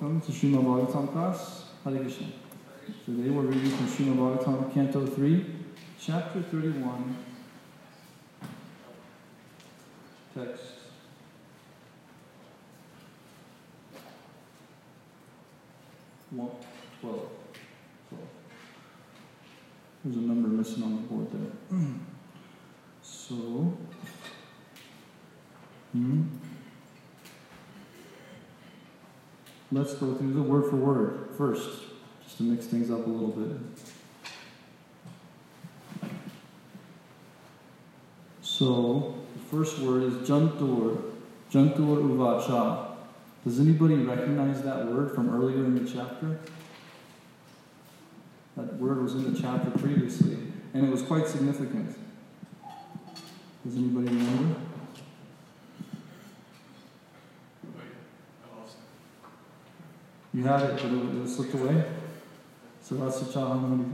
welcome to Srimad Bhagavatam class. Hare Krishna. Today we're reading from Srimad Bhagavatam, Canto 3, Chapter 31, text. One, 12. 12. There's a number missing on the board there. So, hmm. Let's go through the word for word first, just to mix things up a little bit. So, the first word is jantur, jantur uvacha. Does anybody recognize that word from earlier in the chapter? That word was in the chapter previously, and it was quite significant. Does anybody remember? You had it, but it, it slipped away. So that's the chahanam.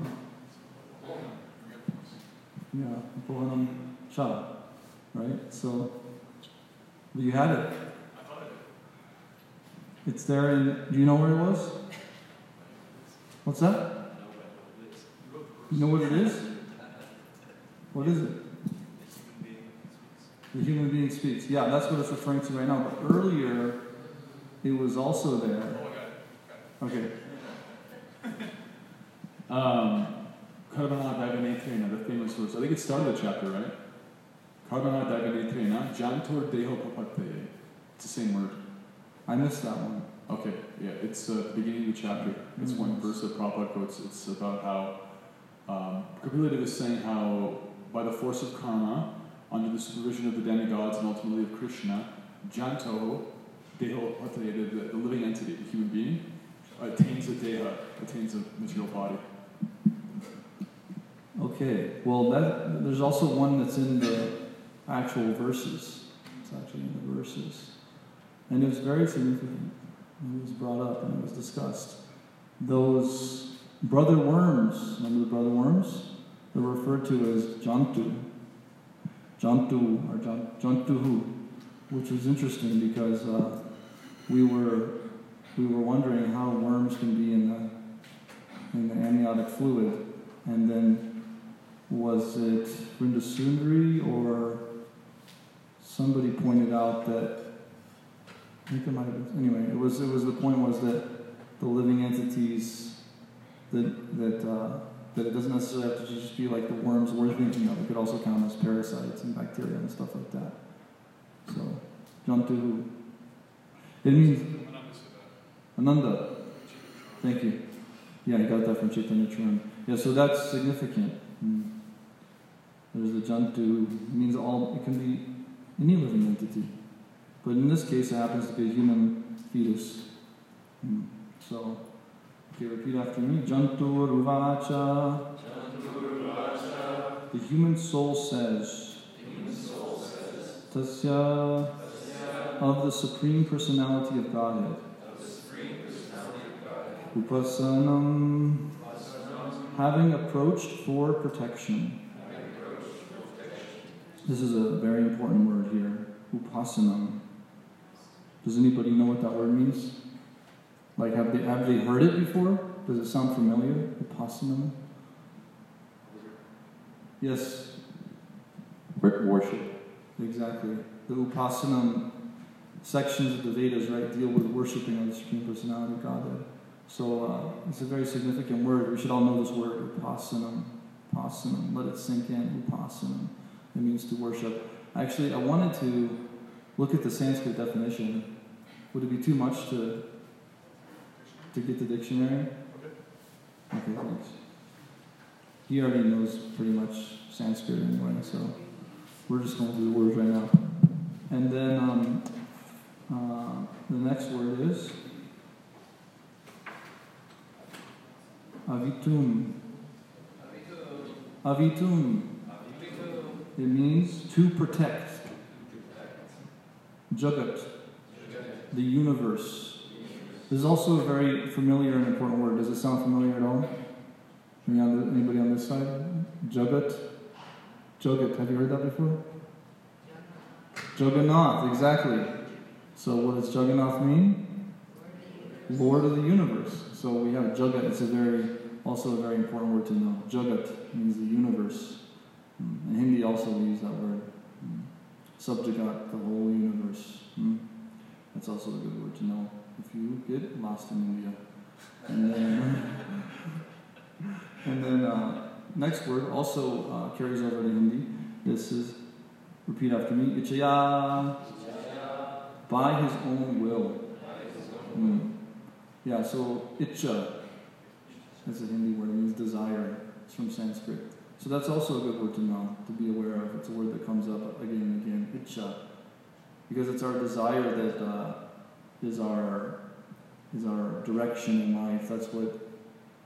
Yeah, pohanam cha. Right? So you had it. I bought it. It's there in. Do you know where it was? What's that? You know what it is? What is it? The human being speaks. Yeah, that's what it's referring to right now. But earlier, it was also there. Okay. Um, Karvana Daganetrena, the famous verse. I think it started the chapter, right? Karvana Daganetrena, Jantor Deho Papate. It's the same word. I missed that one. Okay, yeah, it's uh, the beginning of the chapter. It's Mhm. one verse that Prabhupada quotes. It's about how um, Kapila is saying how by the force of karma, under the supervision of the demigods and ultimately of Krishna, Janto, Deho Pate, the, the living entity, the human being, attains a deha, attains a material body. Okay. Well, that there's also one that's in the actual verses. It's actually in the verses, and it was very significant. It was brought up and it was discussed. Those brother worms, remember the brother worms? They're referred to as jantu, jantu or jan- jantuhu, which was interesting because uh, we were we were wondering how worms can be in the in the amniotic fluid, and then was it Vrinda Sundari or somebody pointed out that I think it might have been anyway. It was it was the point was that the living entities that that uh, that it doesn't necessarily have to just be like the worms we're thinking of. It could also count as parasites and bacteria and stuff like that. So, Jantu. It means Ananda. Thank you. Yeah, I got that from Chaitanya Charan. Yeah, so that's significant. Mm. There's the Jantu, it means all, it can be any living entity. But in this case, it happens to be a human fetus. Mm. So, okay, repeat after me. Jantur Uvacha. The human soul says. Tasya of the Supreme Personality of Godhead. Upasanam, having approached for protection. This is a very important word here. Upasanam. Does anybody know what that word means? Like, have they, have they heard it before? Does it sound familiar? Upasanam? Yes, Worship. exactly. The Upasanam sections of the Vedas, right, deal with worshiping of the Supreme Personality of Godhead. So uh, it's a very significant word. We should all know this word, upasanam. Upasanam. Let it sink in. Upasanam. It means to worship. Actually, I wanted to look at the Sanskrit definition. Would it be too much to to get the dictionary? Okay, thanks. He already knows pretty much Sanskrit anyway, so we're just going through the words right now. And then um, uh, the next word is Avitum. Avitum. It means to protect. Jagat. The universe. This is also a very familiar and important word. Does it sound familiar at all? Anybody on this side? Jagat. Jagat. Have you heard that before? Jagannath. Exactly. So what does Jagannath mean? Lord of the universe. So we have Jagat. It's a very, also a very important word to know. Jagat means the universe. Mm. In Hindi also we use that word. Mm. Subjagat, the whole universe. Mm. That's also a good word to know if you get lost in India. And then, and then uh, next word also uh, carries over to Hindi. This is, repeat after me, Ichaya. By his own will. Mm. Yeah, so Icha is a Hindi word, it means desire. It's from Sanskrit. So that's also a good word to know, to be aware of. It's a word that comes up again and again, Icha. Because it's our desire that uh, is our is our direction in life. That's what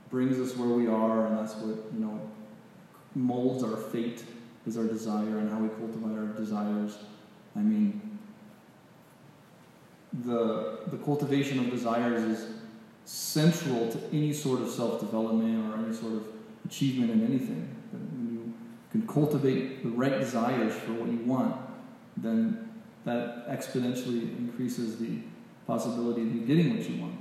brings us where we are, and that's what you know molds our fate. Is our desire and how we cultivate our desires. I mean, the the cultivation of desires is central to any sort of self development or any sort of achievement in anything. That when you can cultivate the right desires for what you want, then that exponentially increases the possibility of you getting what you want.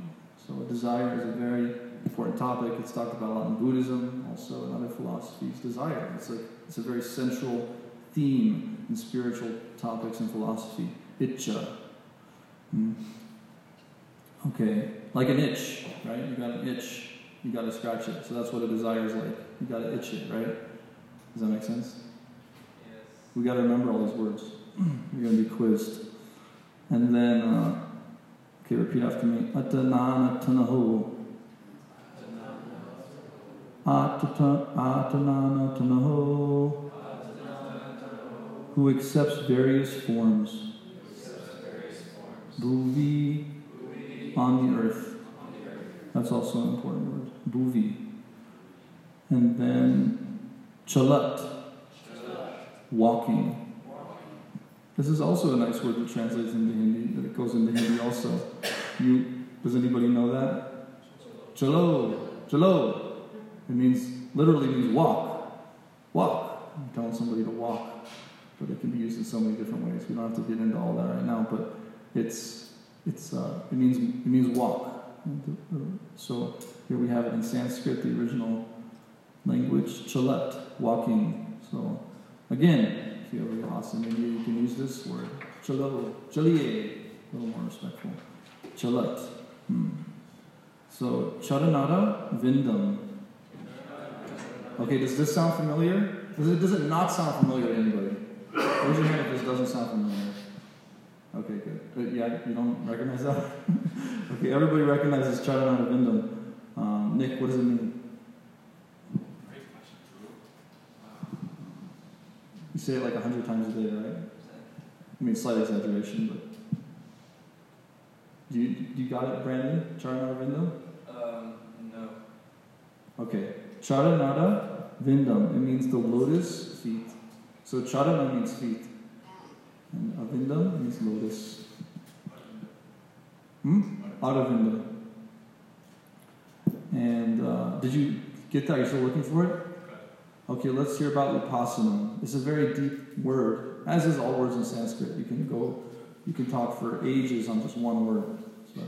So desire is a very important topic. It's talked about a lot in Buddhism, also in other philosophies. Desire. It's like it's a very central theme in spiritual topics and philosophy. Itcha. Hmm. Okay, like an itch, right? You got an itch, you got to scratch it. So that's what a desire is like. You got to itch it, right? Does that make sense? Yes. We got to remember all these words. You're going to be quizzed. And then, uh, okay, repeat after me. Atanana tanaho. Atanana tanaho. Who accepts various forms. Bhuvi on the earth. That's also an important word. Bhuvi. And then chalat, walking. This is also a nice word that translates into Hindi, that it goes into Hindi also. You, does anybody know that? Chalo, chalo. It means, literally means walk. Walk. I'm telling somebody to walk. But it can be used in so many different ways. We don't have to get into all that right now, but it's, it's, uh, it, means, it means walk. So here we have it in Sanskrit, the original language, chalat, walking. So again, if you ever lost in India, you can use this word. Chalo, chaliye, a little more respectful. Chalat. Hmm. So, charanara vindam. Okay, does this sound familiar? Does it, does it not sound familiar to anybody? Raise your hand if this doesn't sound familiar. Okay, good. But yeah, you don't recognize that? okay, everybody recognizes charanara vindam. Um, Nick, what does it mean? Great question. You say it like a hundred times a day, right? I mean, slight exaggeration, but. Do you, you got it, Brandon? Charanara Vindam? Um, no. Okay. Charanara Vindam. It means the lotus feet. So Charana means feet. And Avindam means lotus. Hmm? Aravindam. And uh, did you get that? You're still looking for it? Okay, let's hear about Upasana. It's a very deep word, as is all words in Sanskrit. You can go, you can talk for ages on just one word. So,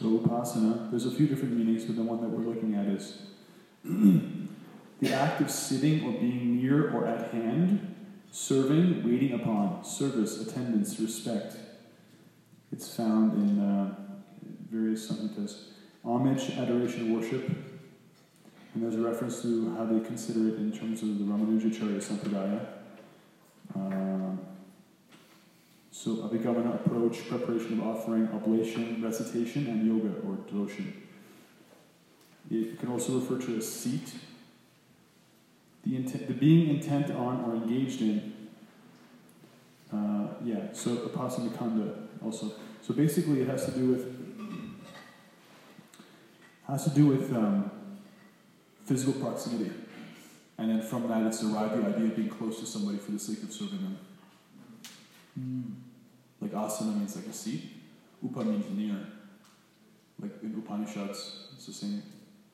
so Upasana, there's a few different meanings, but the one that we're looking at is the act of sitting or being near or at hand, serving, waiting upon, service, attendance, respect. It's found in uh, various samhitas. Homage, adoration, worship, and there's a reference to how they consider it in terms of the Ramanujacharya Sampradaya. Uh, so, Abhigamana approach, preparation of offering, oblation, recitation, and yoga or devotion. It can also refer to a seat, the, intent, the being intent on or engaged in. Uh, yeah, so apasamikanda also. So basically, it has to do with has to do with um, physical proximity. And then from that, it's derived the idea of being close to somebody for the sake of serving them. Mm. Like asana means like a seat, upa means near. Like in Upanishads, it's the same.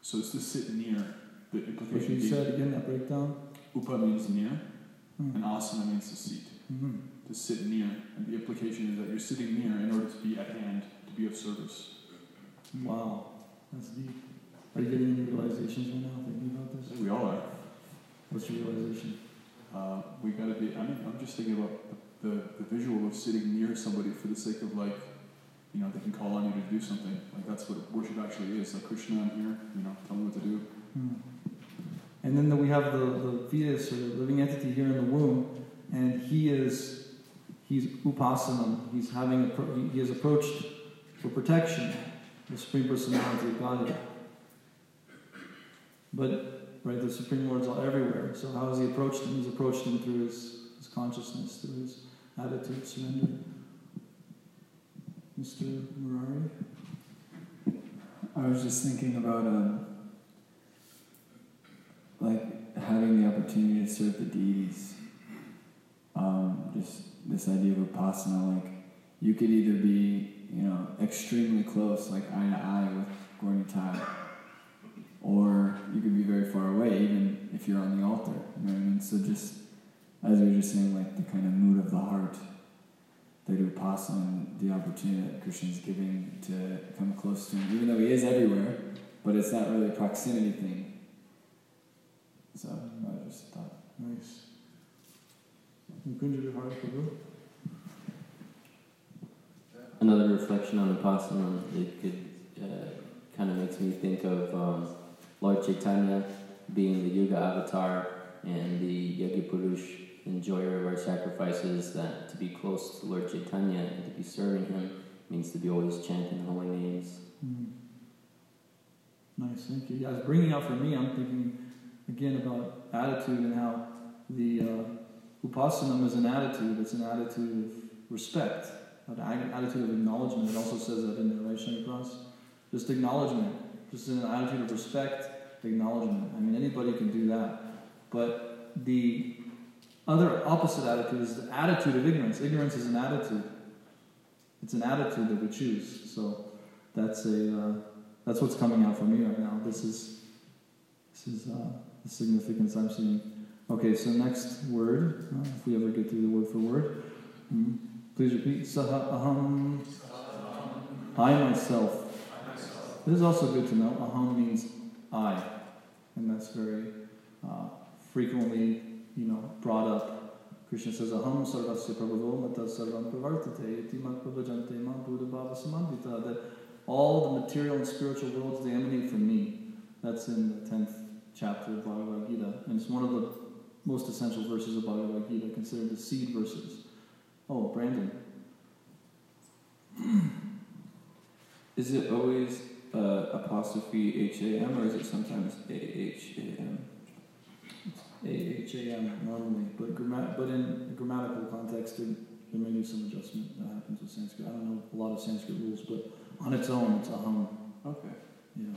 So it's to sit near. The implication. What you said again, that breakdown? Upa means near, mm. and asana means to seat. Mm-hmm. To sit near. And the implication is that you're sitting near in order to be at hand, to be of service. Wow, that's deep. Are you getting any realizations right now thinking about this? we all are. What's your realization? Uh, we gotta be. I mean, I'm just thinking about the, the, the visual of sitting near somebody for the sake of like, you know, they can call on you to do something. Like that's what worship actually is. Like Krishna, I'm here. You know, tell me what to do. Hmm. And then the, we have the, the fetus or the living entity here in the womb, and he is he's upasanam. He's having he, has approached for protection the supreme personality of Godhead. But right, the supreme Lord's all everywhere. So how has he approached him? He's approached him through his, his consciousness, through his attitude, surrender. Mr. Murari. I was just thinking about um, like having the opportunity to serve the deities. Um, just this idea of upasana, like you could either be, you know, extremely close, like eye to eye with Gaur Nitai, or you could be very far away, even if you're on the altar. You know what I mean? So just as we were just saying, like the kind of mood of the heart, the upasana, the opportunity that Krishna's giving to come close to him, even though he is everywhere, but it's not really a proximity thing. So I just thought. Nice. Kunja Vihar Prabhu. Another reflection on the Upasana, it could uh, kind of makes me think of um, Lord Chaitanya being the Yuga avatar and the Yajna Purush, enjoyer of our sacrifices, that to be close to Lord Chaitanya and to be serving him means to be always chanting holy names. Hmm. Nice, thank you. Yeah, it's bringing out for me, I'm thinking again about attitude and how the uh, Upasana is an attitude. It's an attitude of respect, an attitude of acknowledgement. It also says that in the Shani Cross? Just acknowledgement, just an attitude of respect, acknowledgement. I mean, anybody can do that. But the other opposite attitude is the attitude of ignorance. Ignorance is an attitude. It's an attitude that we choose. So that's a uh, that's what's coming out for me right now. This is this is uh, significance I'm seeing. Okay, so next word, uh, if we ever get through the word for word, mm, please repeat. Saha aham. I myself. This is also good to know. Aham means I, and that's very uh, frequently, you know, brought up. Krishna says, "Aham sarvasya prabhavo mata sarvam pravartate iti mat prabhajante ma buddha bhava samandita." That all the material and spiritual worlds they emanate from me. That's in the tenth chapter of Bhagavad Gita, and it's one of the most essential verses of Bhagavad Gita, considered the seed verses. Oh, Brandon. Is it always uh, apostrophe H A M or is it sometimes A H A M? A H A M normally, but gramma- but in grammatical context, there, there may be some adjustment that happens with Sanskrit. I don't know a lot of Sanskrit rules, but on its own, it's aham. Okay. Yeah.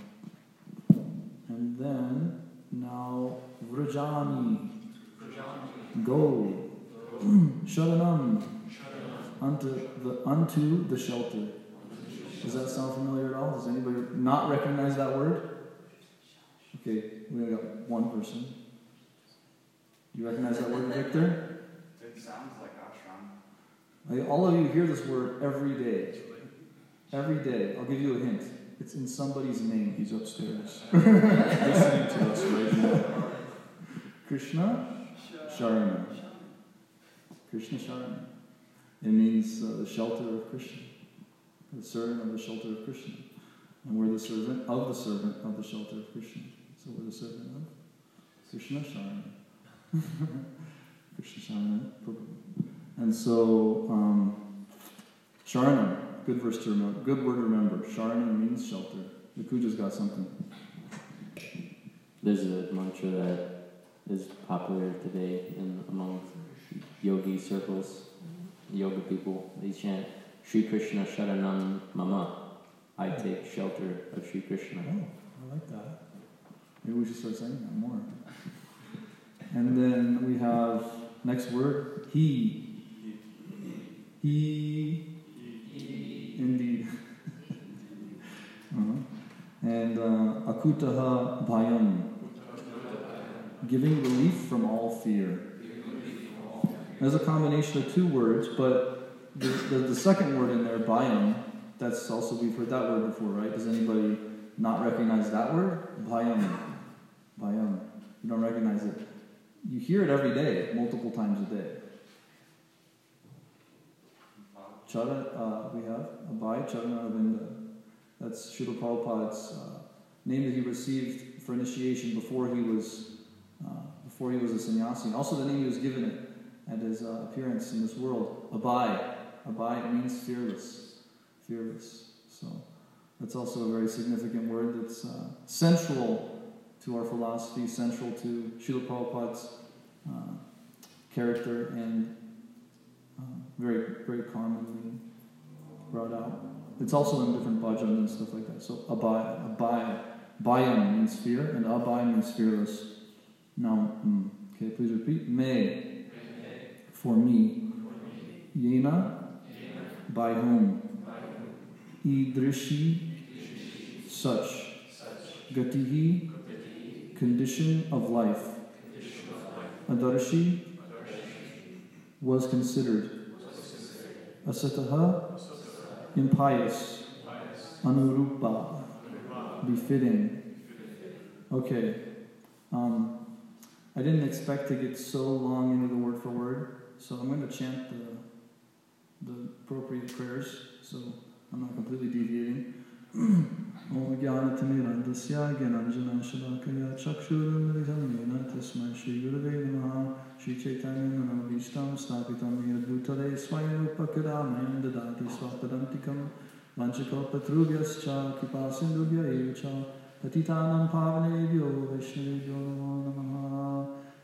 And then now Vrajami. Go. Sharanam. Unto the unto the shelter. Does that sound familiar at all? Does anybody not recognize that word? Okay, we only got one person. You recognize that word, Victor? It sounds like ashram. Like, all of you hear this word every day. Every day. I'll give you a hint. It's in somebody's name. He's upstairs, listening to us. Krishna Sharana. Krishna Sharana. It means uh, the shelter of Krishna, the servant of the shelter of Krishna. And we're the servant of the servant of the shelter of Krishna. So we're the servant of Krishna Sharana. Krishna Sharana. And so, um, Sharana, good verse to remember, good word to remember. Sharana means shelter. The Kuja's got something. There's a mantra that is popular today in among yogi circles, yoga people. They chant Sri Krishna Sharanam Mama. I take shelter of Sri Krishna. Oh, I like that. Maybe we should start saying that more. And then we have next word, he. He. Indeed. uh-huh. And uh, akutaha bhayam. Giving relief from all fear. There's a combination of two words, but the, the, the second word in there, bhayam, that's also, we've heard that word before, right? Does anybody not recognize that word? Bhayam. Bhayam. You don't recognize it. You hear it every day, multiple times a day. Charan, uh, we have Abhay Charanaravinda. That's Srila Prabhupada's uh, name that he received for initiation before he was before he was a sannyasi, and also the name he was given at his uh, appearance in this world. Abhay. Abhay means fearless, fearless. So that's also a very significant word that's uh, central to our philosophy, central to Srila Prabhupada's uh, character, and uh, very, very commonly brought out. It's also in different bhajans and stuff like that. So abhay, abhay, bayam means fear, and abhay means fearless. Now, mm, okay, please repeat. May, for me. Yena, by whom? Idrishi, such. Gatihi, condition of life. Adarshi, was considered. Asataha, impious. Anurupa, befitting. Okay. Um, I didn't expect to get so long into the word for word, so I'm going to chant the, the appropriate prayers, so I'm not completely deviating. ॐ ज्ञानतिमिरन्दस्य ज्ञानाञ्जनशलाकया चक्षुरुन्मिलितं तस्मै श्रीगुरवे नमः श्रीचैतन्यमनोभीष्टं स्थापितं यद्भूतले स्वयमुपकरामयं ददाति स्वपदन्तिकं वञ्चकल्पतृभ्यश्च कृपासिन्धुभ्य एव च पतितानां पावनेभ्यो वैष्णवेभ्यो नमो नमः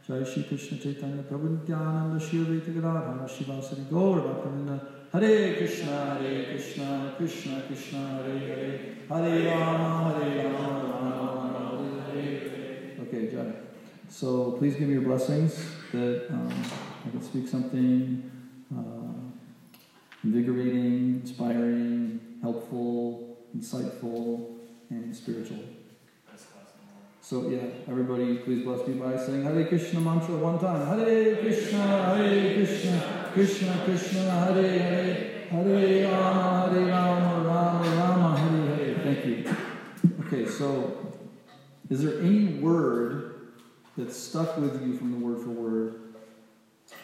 Jai Shri Krishna Chaitanya Prabhu Nityananda Shri Advaita Gadadhara Shrivasadi Gauravakamina Hare Krishna Hare Krishna Krishna Krishna Hare Hare Hare Rama Hare Rama Rama Rama Hare Hare Okay, Jai. So please give me your blessings that um, I can speak something uh, invigorating, inspiring, helpful, insightful, and spiritual. So yeah, everybody please bless me by saying Hare Krishna mantra one time. Hare Krishna, Hare Krishna, Krishna Krishna, Hare Hare, Hare Rama, Hare Rama, Rama Rama, Hare Hare. Thank you. Okay, so is there any word that stuck with you from the word for word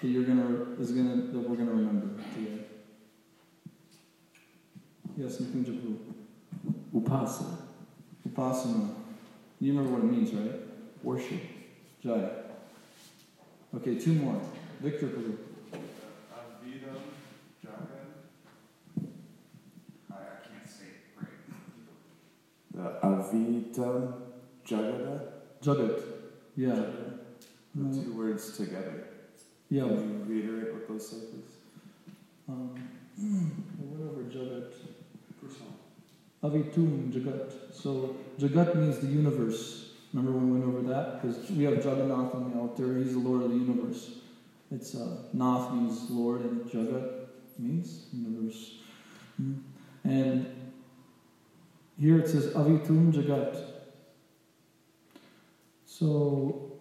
that you're gonna is gonna that we're gonna remember today? Yes, Nikunja Prabhu. Upasana. Upasana. You remember what it means, right? Worship. Jai. Okay, two more. Victor Prabhu. Advidam Jagan. I, I can't say it right. The Avita Jagada. Jagat. Yeah. The No. two words together. Yeah. Can you reiterate what those say, please? Um, I went over Jagat. Avitum Jagat. So Jagat means the universe. Remember when we went over that? Because we have Jagannath on the altar. He's the Lord of the universe. It's uh, Nath means Lord, and Jagat means universe. Mm. And here it says Avitum Jagat. So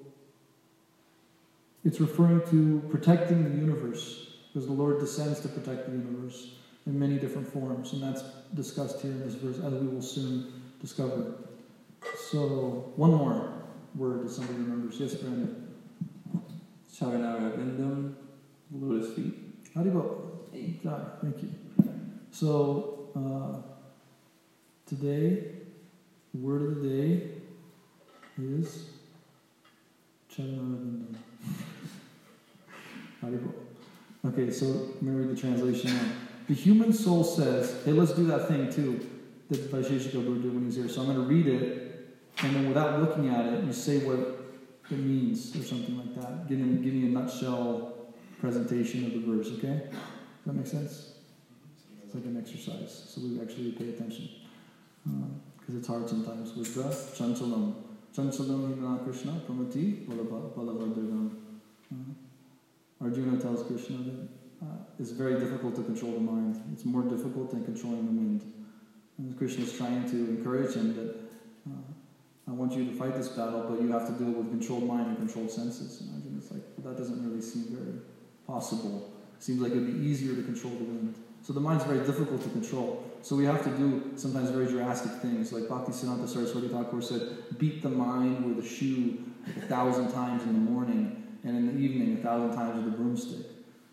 it's referring to protecting the universe because the Lord descends to protect the universe in many different forms, and that's discussed here in this verse, as we will soon discover. So, one more word that somebody remembers. Yes, Brandon. Charanara lotus feet. How do you go? Jai, thank you. So, uh, today, the word of the day is Charanaravinda. How do you go? Okay, so let me read the translation now. The human soul says, hey, let's do that thing too that Vaisheshika Guru did when he was here. So I'm going to read it, and then without looking at it, you say what it means or something like that. Give me, give me a nutshell presentation of the verse, okay? Does that make sense? It's like an exercise, so we actually pay attention. Because it's hard sometimes with the chanchalam. Chanchalam himana Krishna pramati. Uh, Arjuna tells Krishna that uh, it's very difficult to control the mind. It's more difficult than controlling the wind. And Krishna is trying to encourage him that uh, I want you to fight this battle, but you have to do it with controlled mind and controlled senses. And Arjuna's like, well, that doesn't really seem very possible. It seems like it would be easier to control the wind. So the mind's very difficult to control. So we have to do sometimes very drastic things, like Bhaktisiddhanta Saraswati Thakur said, beat the mind with a shoe a thousand times in the morning, and in the evening a thousand times with a broomstick.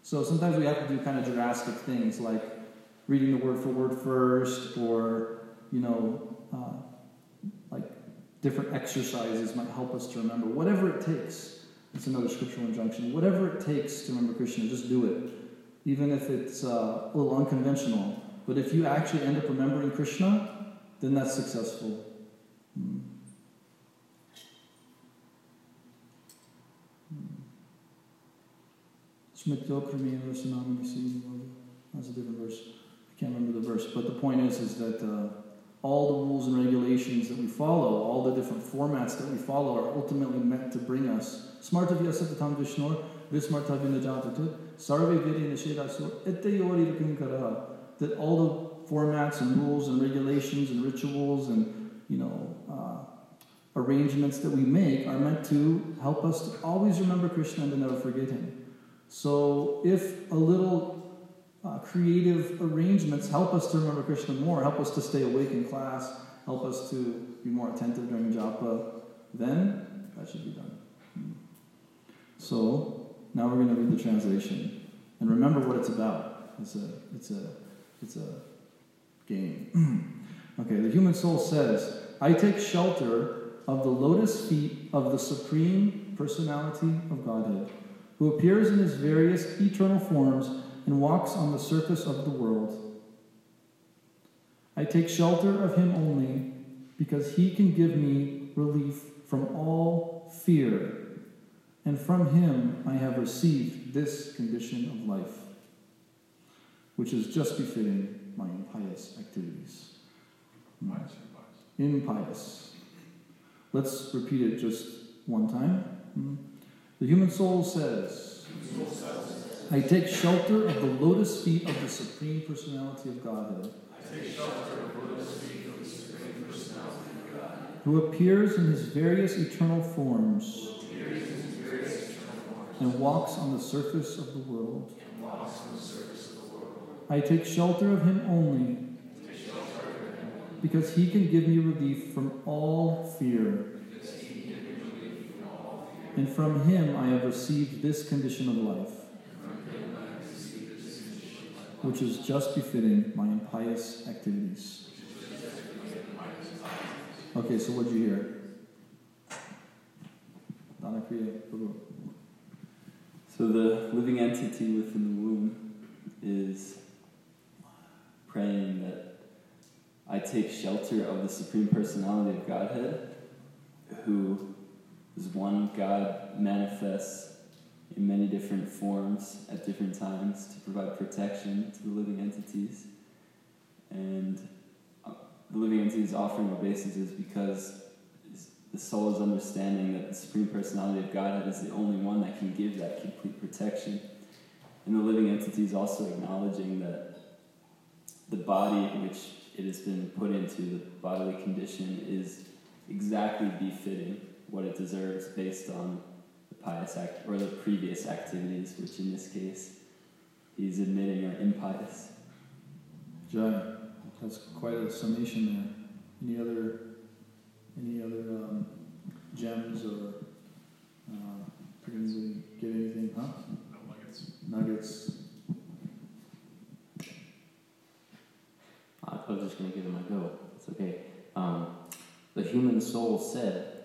So sometimes we have to do kind of drastic things, like reading the word for word first, or you know, uh, like different exercises might help us to remember. Whatever it takes. It's another scriptural injunction. Whatever it takes to remember Krishna, just do it. Even if it's uh, a little unconventional. But if you actually end up remembering Krishna, then that's successful. Hmm. That's a different verse. I can't remember the verse. But the point is, is that uh, all the rules and regulations that we follow, all the different formats that we follow, are ultimately meant to bring us smartavya satatam vishnor vismartavya najatatut sarve vidi nishedasur ettayori kinkara that all the formats and rules and regulations and rituals and you know uh, arrangements that we make are meant to help us to always remember Krishna and to never forget Him. So if a little uh, creative arrangements help us to remember Krishna more, help us to stay awake in class, help us to be more attentive during japa, then that should be done. Hmm. So now we're going to read the translation and remember what it's about. It's a, it's a, it's a game. okay, the human soul says, "I take shelter of the lotus feet of the supreme personality of Godhead, who appears in his various eternal forms." and walks on the surface of the world. I take shelter of him only because he can give me relief from all fear, and from him I have received this condition of life, which is just befitting my impious activities. Impious. Impious. Let's repeat it just one time. Hmm? The human soul says, I take shelter of the lotus feet of the Supreme Personality of Godhead. Who appears in his various eternal forms and walks on the surface of the world. I take shelter of him only because he can give me relief from all fear. And from him I have received this condition of life which is just befitting my impious activities. Okay, so what did you hear? So the living entity within the womb is praying that I take shelter of the Supreme Personality of Godhead, who is one God manifests in many different forms at different times to provide protection to the living entities. And uh, the living entities offering obeisances because the soul is understanding that the Supreme Personality of Godhead is the only one that can give that complete protection. And the living entity is also acknowledging that the body in which it has been put into, the bodily condition, is exactly befitting what it deserves based on the pious act or the previous activities, which in this case he's admitting are impious. Jai, that's quite a summation there. Any other any other um, gems or uh, anybody get anything? Huh? No nuggets. Nuggets. I was just going to give him a go. It's okay. Um, the human soul said,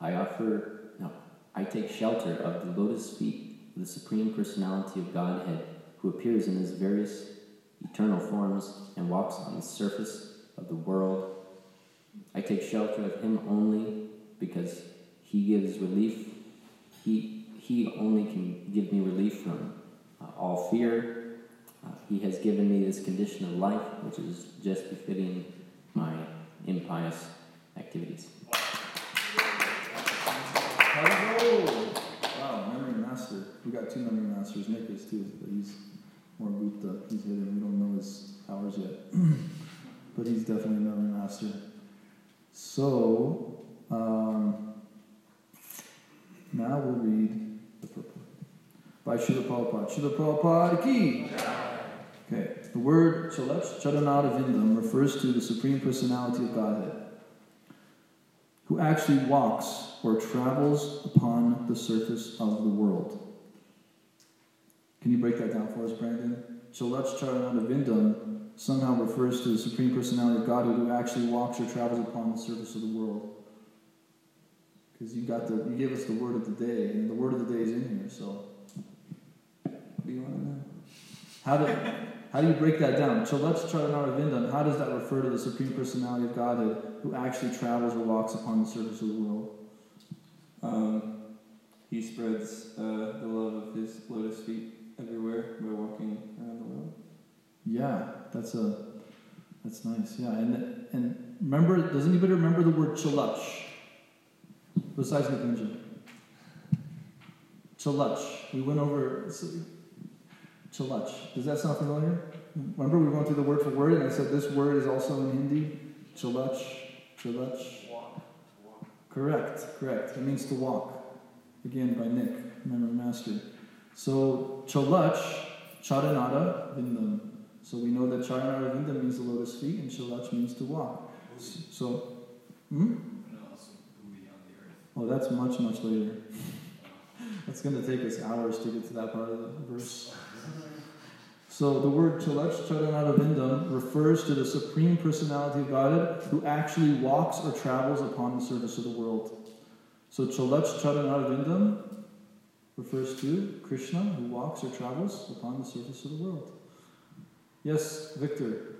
I offer no, I take shelter of the lotus feet of the Supreme Personality of Godhead, who appears in his various eternal forms and walks on the surface of the world. I take shelter of him only because he gives relief. He, he only can give me relief from uh, all fear. Uh, he has given me this condition of life, which is just befitting my impious activities. Wow, memory master. We got two memory masters. Nick is too, but he's more Gupta. He's hidden. We don't know his powers yet. but he's definitely a memory master. So, um, now we'll read the purport by Srila Prabhupada. Srila Prabhupada ki! Okay. the word Chalech Charanada Vindam refers to the Supreme Personality of Godhead, who actually walks or travels upon the surface of the world. Can you break that down for us, Brandon? Vindam somehow refers to the Supreme Personality of Godhead who actually walks or travels upon the surface of the world. Because you got the you gave us the word of the day, and the word of the day is in here, so what do you want to know? How do how do you break that down? Try Vindam. How does that refer to the Supreme Personality of Godhead who actually travels or walks upon the surface of the world? Um, he spreads uh, the love of his lotus feet everywhere by walking around the world. Yeah, that's a that's nice. Yeah, and and remember, does anybody remember the word chalach? Besides Nikunja. Chalach. We went over chalach. Does that sound familiar? Remember we went through the word for word and I said this word is also in Hindi? Chalach. Chalach. Walk. Correct, correct. It means to walk. Again by Nick, memory master. So chalach, charanada, vindam. So we know that charanada vindam means the lotus feet and chalach means to walk. So, hmm? Oh, that's much, much later. That's going to take us hours to get to that part of the verse. So the word Chalech Charanadavindam refers to the Supreme Personality of Godhead who actually walks or travels upon the surface of the world. So Chalech Charanadavindam refers to Krishna who walks or travels upon the surface of the world. Yes, Victor.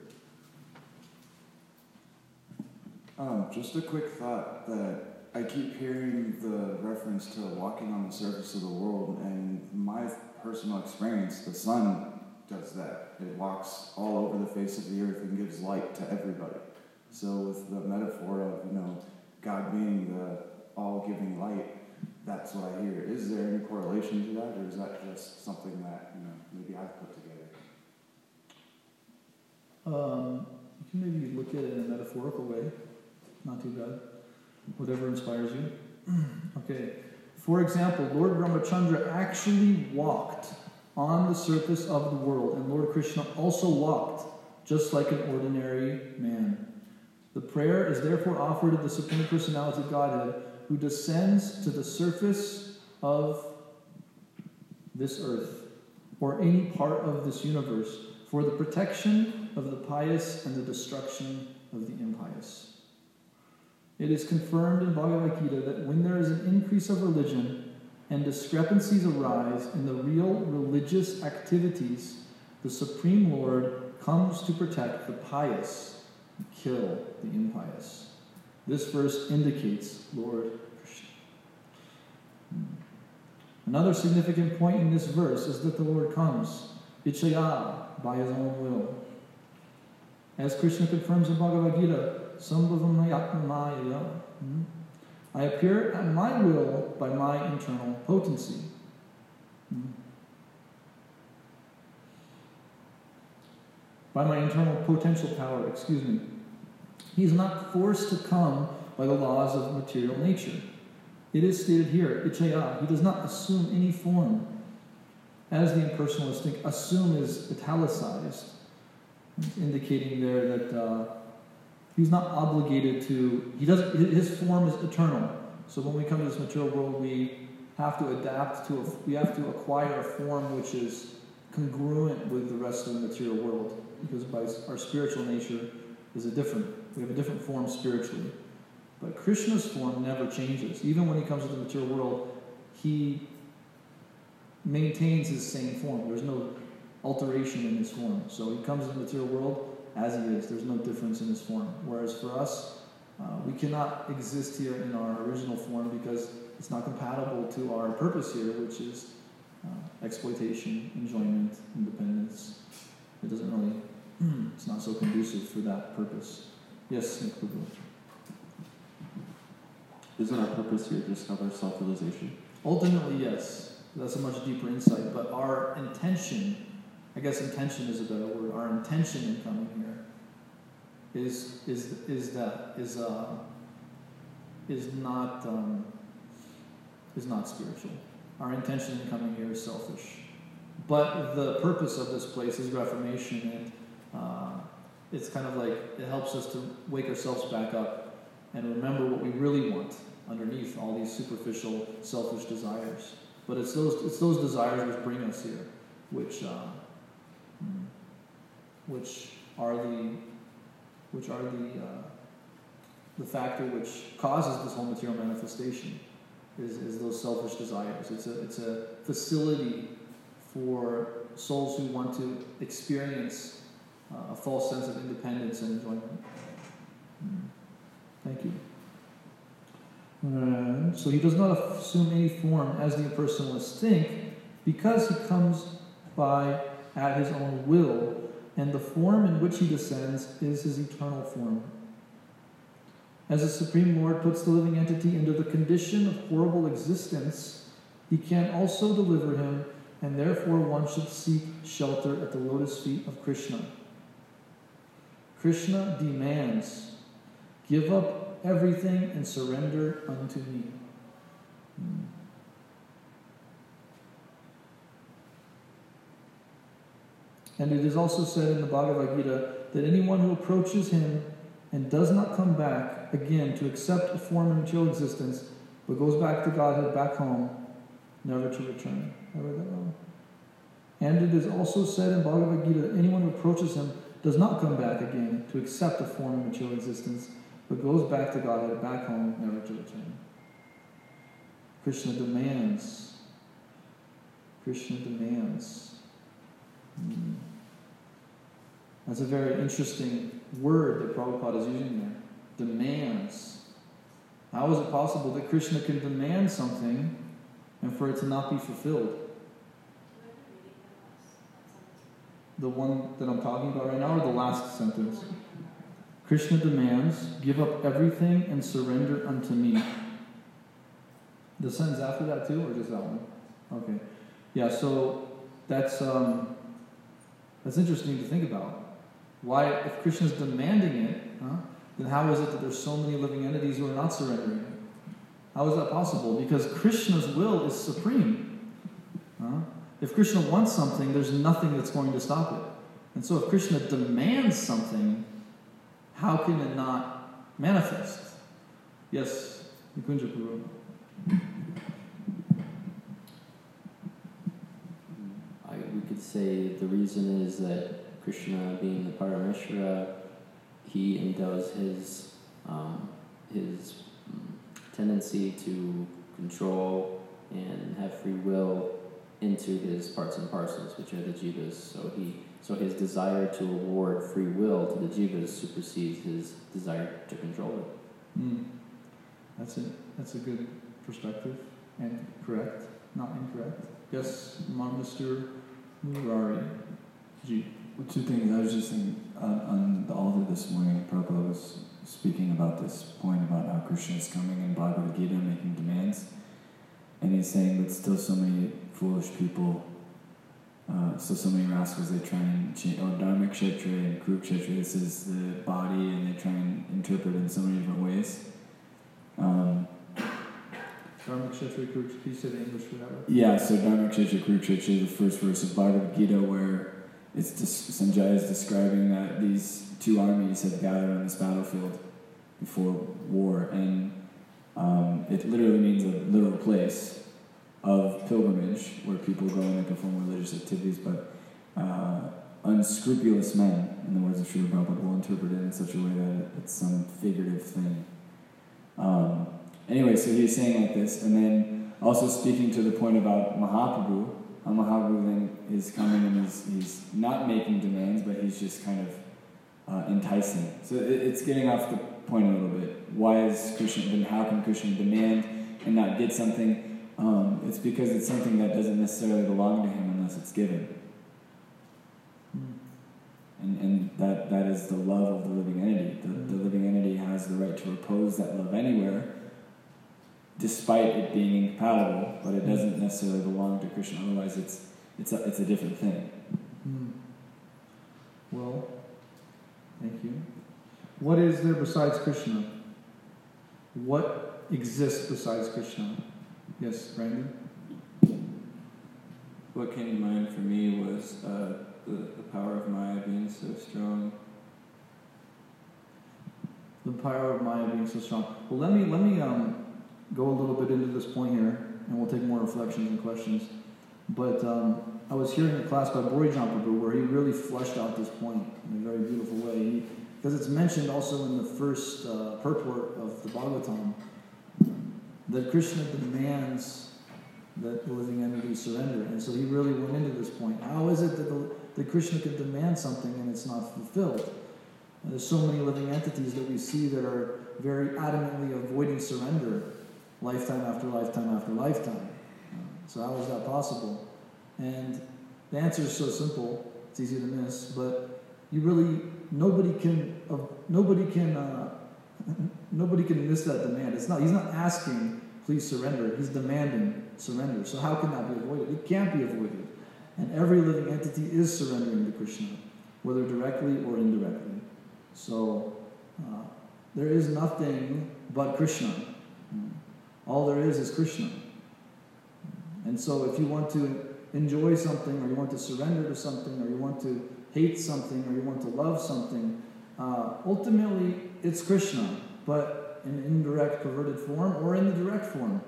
Um, just a quick thought that I keep hearing the reference to walking on the surface of the world, and my personal experience, the sun does that. It walks all over the face of the earth and gives light to everybody. So, with the metaphor of you know God being the all-giving light, that's what I hear. Is there any correlation to that, or is that just something that you know maybe I've put together? Um, you can maybe look at it in a metaphorical way. Not too bad. Whatever inspires you. okay. For example, Lord Ramachandra actually walked on the surface of the world, and Lord Krishna also walked just like an ordinary man. The prayer is therefore offered to the Supreme Personality of Godhead, who descends to the surface of this earth or any part of this universe for the protection of the pious and the destruction of the impious. It is confirmed in Bhagavad Gita that when there is an increase of religion and discrepancies arise in the real religious activities, the Supreme Lord comes to protect the pious and kill the impious. This verse indicates Lord Krishna. Hmm. Another significant point in this verse is that the Lord comes, Ichaya, by his own will. As Krishna confirms in Bhagavad Gita, Sambhavam I appear at my will by my internal potency. By my internal potential power, excuse me. He is not forced to come by the laws of material nature. It is stated here, Ichaya, he does not assume any form. As the impersonalists think, assume is italicized, indicating there that uh, He's not obligated to, he doesn't, his form is eternal. So when we come to this material world, we have to adapt to, a, we have to acquire a form which is congruent with the rest of the material world. Because by our spiritual nature is a different, we have a different form spiritually. But Krishna's form never changes. Even when he comes to the material world, he maintains his same form. There's no alteration in his form. So he comes to the material world, as he is. There's no difference in his form. Whereas for us, uh, we cannot exist here in our original form because it's not compatible to our purpose here, which is uh, exploitation, enjoyment, independence. It doesn't really, it's not so conducive for that purpose. Yes, Nick Lugo. Isn't our purpose here to discover self realization? Ultimately, yes. That's a much deeper insight. But our intention I guess intention is a better word. Our intention in coming here is is is that is uh, is not um, is not spiritual. Our intention in coming here is selfish. But the purpose of this place is reformation, and uh, it's kind of like it helps us to wake ourselves back up and remember what we really want underneath all these superficial, selfish desires. But it's those it's those desires which bring us here, which uh, which are the which are the uh, the factor which causes this whole material manifestation is, is those selfish desires. It's a it's a facility for souls who want to experience uh, a false sense of independence and enjoyment. Mm. Thank you. Uh, so he does not assume any form as the impersonalists think, because he comes by at his own will, and the form in which he descends is his eternal form. As the Supreme Lord puts the living entity into the condition of horrible existence, he can also deliver him, and therefore one should seek shelter at the lotus feet of Krishna. Krishna demands, Give up everything and surrender unto me. Hmm. And it is also said in the Bhagavad Gita that anyone who approaches him and does not come back again to accept a form of material existence, but goes back to Godhead, back home, never to return. I read that wrong. And it is also said in Bhagavad Gita that anyone who approaches him does not come back again to accept a form of material existence, but goes back to Godhead, back home, never to return. Krishna demands. Krishna demands. Hmm. That's a very interesting word that Prabhupada is using there. Demands. How is it possible that Krishna can demand something and for it to not be fulfilled? The one that I'm talking about right now, or the last sentence? Krishna demands, give up everything and surrender unto me. The sentence after that too, or just that one? Okay. Yeah, so that's um, that's interesting to think about. Why, if Krishna's demanding it, huh, then how is it that there's so many living entities who are not surrendering it? How is that possible? Because Krishna's will is supreme. Huh? If Krishna wants something, there's nothing that's going to stop it. And so if Krishna demands something, how can it not manifest? Yes, Nikunja Guru. I, we could say the reason is that Krishna, being the Parameshvara, he endows his um, his um, tendency to control and have free will into his parts and parcels, which are the jivas. So he so his desire to award free will to the jivas supersedes his desire to control it. Mm. That's it. That's a good perspective and correct, not incorrect. Yes, Mr. Murari. G. Well, two things. I was just thinking on, on the altar this morning, Prabhupada was speaking about this point about how Krishna is coming in Bhagavad Gita making demands. And he's saying, but still so many foolish people, uh, so so many rascals, they try and change, oh, Dharma Kshetra and Kurukshetra, this is the body, and they try and interpret in so many different ways. Um, Dharma Kshetra Kurukshetra, you say English for that? yeah, so Dharma Kshetra Kurukshetra is the first verse of Bhagavad Gita where it's just, Sanjaya is describing that these two armies have gathered on this battlefield before war, and um, it literally means a literal place of pilgrimage where people go and they perform religious activities, but uh, unscrupulous men, in the words of Srila Prabhupada, will interpret it in such a way that it's some figurative thing. Um, anyway, so he's saying like this, and then also speaking to the point about Mahaprabhu, Mahaprabhu then is coming and he's, he's not making demands, but he's just kind of uh, enticing. So it, it's getting off the point a little bit. Why is Krishna, then how can Krishna demand and not get something? Um, it's because it's something that doesn't necessarily belong to him unless it's given. And, and that, that is the love of the living entity. The, the living entity has the right to repose that love anywhere, despite it being incompatible, but it doesn't necessarily belong to Krishna. Otherwise, it's, it's, a, it's a different thing. Hmm. Well, thank you. What is there besides Krishna? What exists besides Krishna? Yes, Brandon? what came to mind for me was uh, the, the power of Maya being so strong. The power of Maya being so strong. Well, let me let me um, go a little bit into this point here, and we'll take more reflections and questions. But um, I was hearing a class by Bori Prabhu where he really fleshed out this point in a very beautiful way. Because it's mentioned also in the first uh, purport of the Bhagavatam that Krishna demands that the living entity surrender. And so he really went into this point. How is it that, the, that Krishna could demand something and it's not fulfilled? And there's so many living entities that we see that are very adamantly avoiding surrender lifetime after lifetime after lifetime. So how is that possible? And the answer is so simple, it's easy to miss, but you really nobody can uh, nobody can uh, nobody can miss that demand. It's not he's not asking please surrender. He's demanding surrender. So how can that be avoided? It can't be avoided. And every living entity is surrendering to Krishna, whether directly or indirectly. So uh, there is nothing but Krishna. All there is is Krishna. And so if you want to enjoy something, or you want to surrender to something, or you want to hate something, or you want to love something, uh, ultimately it's Krishna, but in indirect, perverted form, or in the direct form.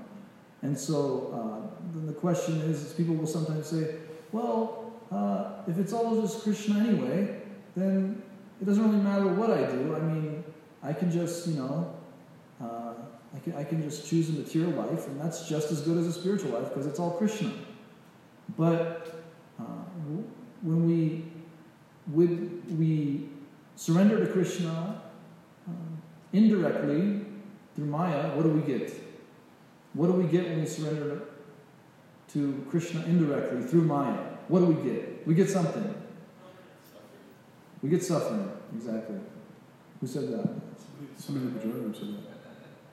And so uh, then the question is, is, people will sometimes say, well, uh, if it's all just Krishna anyway, then it doesn't really matter what I do. I mean, I can just, you know, uh, I, can, I can just choose a material life, and that's just as good as a spiritual life because it's all Krishna. But uh, when we we surrender to Krishna uh, indirectly through Maya, what do we get? What do we get when we surrender to Krishna indirectly through Maya? What do we get? We get something. We get suffering, exactly. Who said that? Somebody in the said that.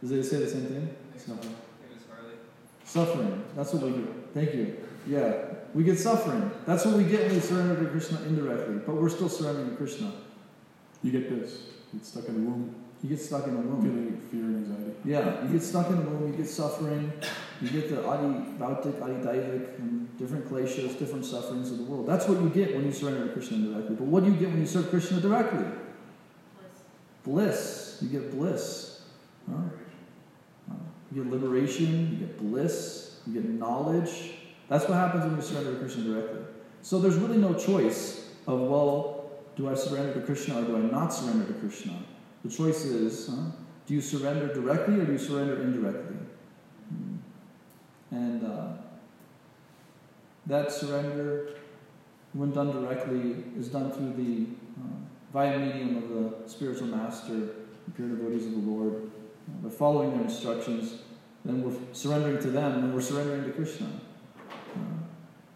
Does it say the same thing? Suffering. Suffering. That's what we get. Thank you. Yeah. We get suffering. That's what we get when we surrender to Krishna indirectly, but we're still surrendering to Krishna. You get this. You get stuck in the womb. You get stuck in the womb. Feeling fear and anxiety. Yeah, you get stuck in the womb, you get suffering, you get the adi bautic, adi daivik, and different kleshas, different sufferings of the world. That's what you get when you surrender to Krishna directly. But what do you get when you serve Krishna directly? Bliss. You get bliss. Huh? You get liberation, you get bliss, you get knowledge. That's what happens when you surrender to Krishna directly. So there's really no choice of, well, do I surrender to Krishna or do I not surrender to Krishna? The choice is, huh? do you surrender directly or do you surrender indirectly? Hmm. And uh, that surrender, when done directly, is done through the uh, via medium of the spiritual master, the pure devotees of the Lord. By following their instructions, then we're surrendering to them, and we're surrendering to Krishna. Uh,